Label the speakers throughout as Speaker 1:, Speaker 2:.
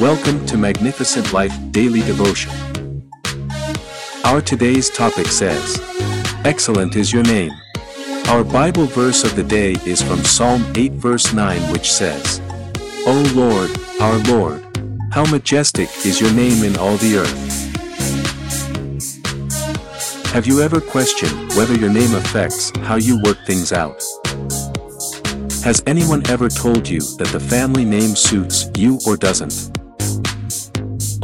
Speaker 1: Welcome to Magnificent Life Daily Devotion. Our today's topic says, Excellent is your name. Our Bible verse of the day is from Psalm 8 verse 9 which says, O Lord, our Lord, how majestic is your name in all the earth. Have you ever questioned whether your name affects how you work things out? Has anyone ever told you that the family name suits you or doesn't?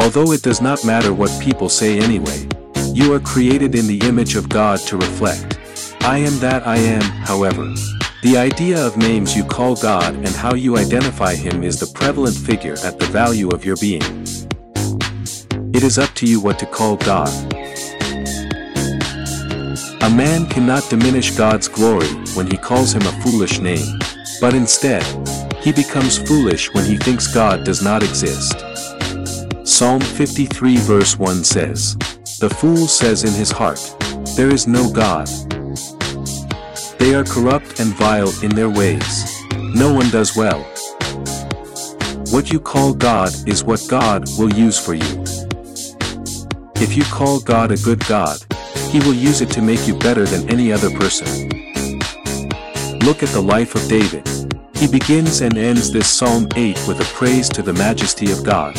Speaker 1: Although it does not matter what people say anyway, you are created in the image of God to reflect. I am that I am, however. The idea of names you call God and how you identify Him is the prevalent figure at the value of your being. It is up to you what to call God. A man cannot diminish God's glory when he calls him a foolish name, but instead, he becomes foolish when he thinks God does not exist. Psalm 53 verse 1 says, The fool says in his heart, There is no God. They are corrupt and vile in their ways. No one does well. What you call God is what God will use for you. If you call God a good God, He will use it to make you better than any other person. Look at the life of David. He begins and ends this Psalm 8 with a praise to the majesty of God.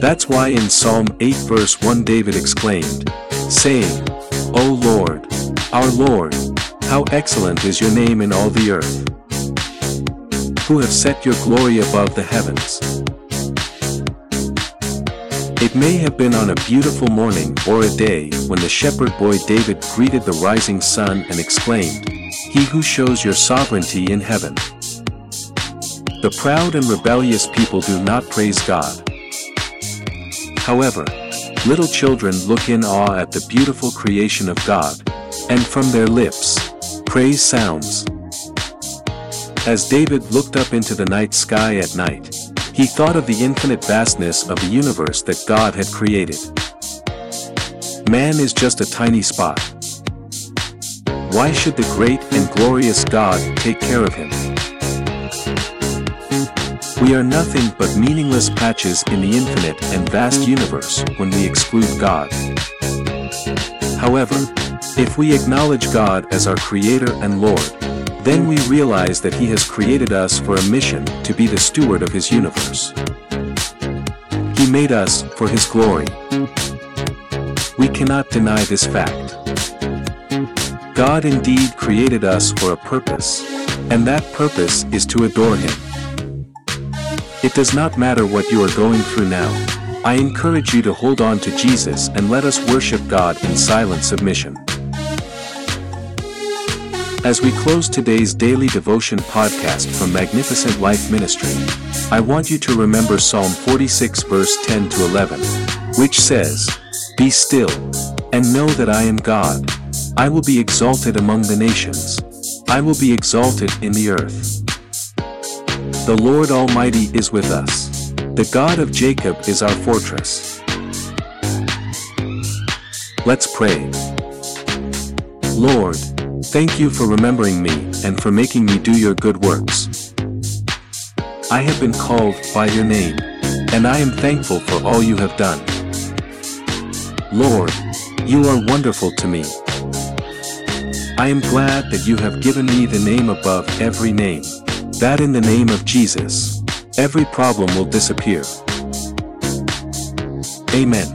Speaker 1: That's why in Psalm 8 verse 1 David exclaimed, saying, O Lord, our Lord, how excellent is your name in all the earth. Who have set your glory above the heavens. It may have been on a beautiful morning or a day when the shepherd boy David greeted the rising sun and exclaimed, He who shows your sovereignty in heaven. The proud and rebellious people do not praise God. However, little children look in awe at the beautiful creation of God, and from their lips, praise sounds. As David looked up into the night sky at night, he thought of the infinite vastness of the universe that God had created. Man is just a tiny spot. Why should the great and glorious God take care of him? We are nothing but meaningless patches in the infinite and vast universe when we exclude God. However, if we acknowledge God as our Creator and Lord, then we realize that He has created us for a mission to be the steward of His universe. He made us for His glory. We cannot deny this fact. God indeed created us for a purpose, and that purpose is to adore Him. It does not matter what you are going through now. I encourage you to hold on to Jesus and let us worship God in silent submission. As we close today's daily devotion podcast from Magnificent Life Ministry, I want you to remember Psalm 46 verse 10 to 11, which says, Be still, and know that I am God. I will be exalted among the nations. I will be exalted in the earth. The Lord Almighty is with us. The God of Jacob is our fortress. Let's pray. Lord, thank you for remembering me and for making me do your good works. I have been called by your name, and I am thankful for all you have done. Lord, you are wonderful to me. I am glad that you have given me the name above every name that in the name of Jesus, every problem will disappear. Amen.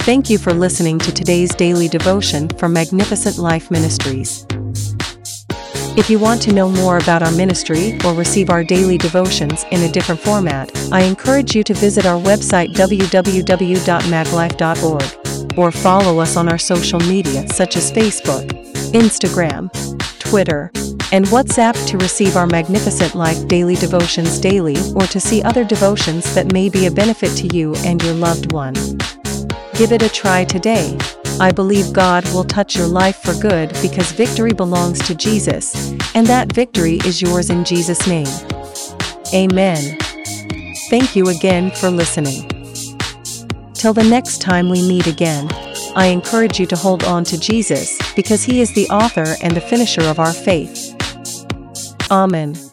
Speaker 2: Thank you for listening to today's daily devotion from Magnificent Life Ministries. If you want to know more about our ministry or receive our daily devotions in a different format, I encourage you to visit our website www.maglife.org or follow us on our social media such as Facebook, Instagram, Twitter, and WhatsApp to receive our Magnificent Life daily devotions daily or to see other devotions that may be a benefit to you and your loved one. Give it a try today. I believe God will touch your life for good because victory belongs to Jesus, and that victory is yours in Jesus' name. Amen. Thank you again for listening. Till the next time we meet again, I encourage you to hold on to Jesus because he is the author and the finisher of our faith. Amen.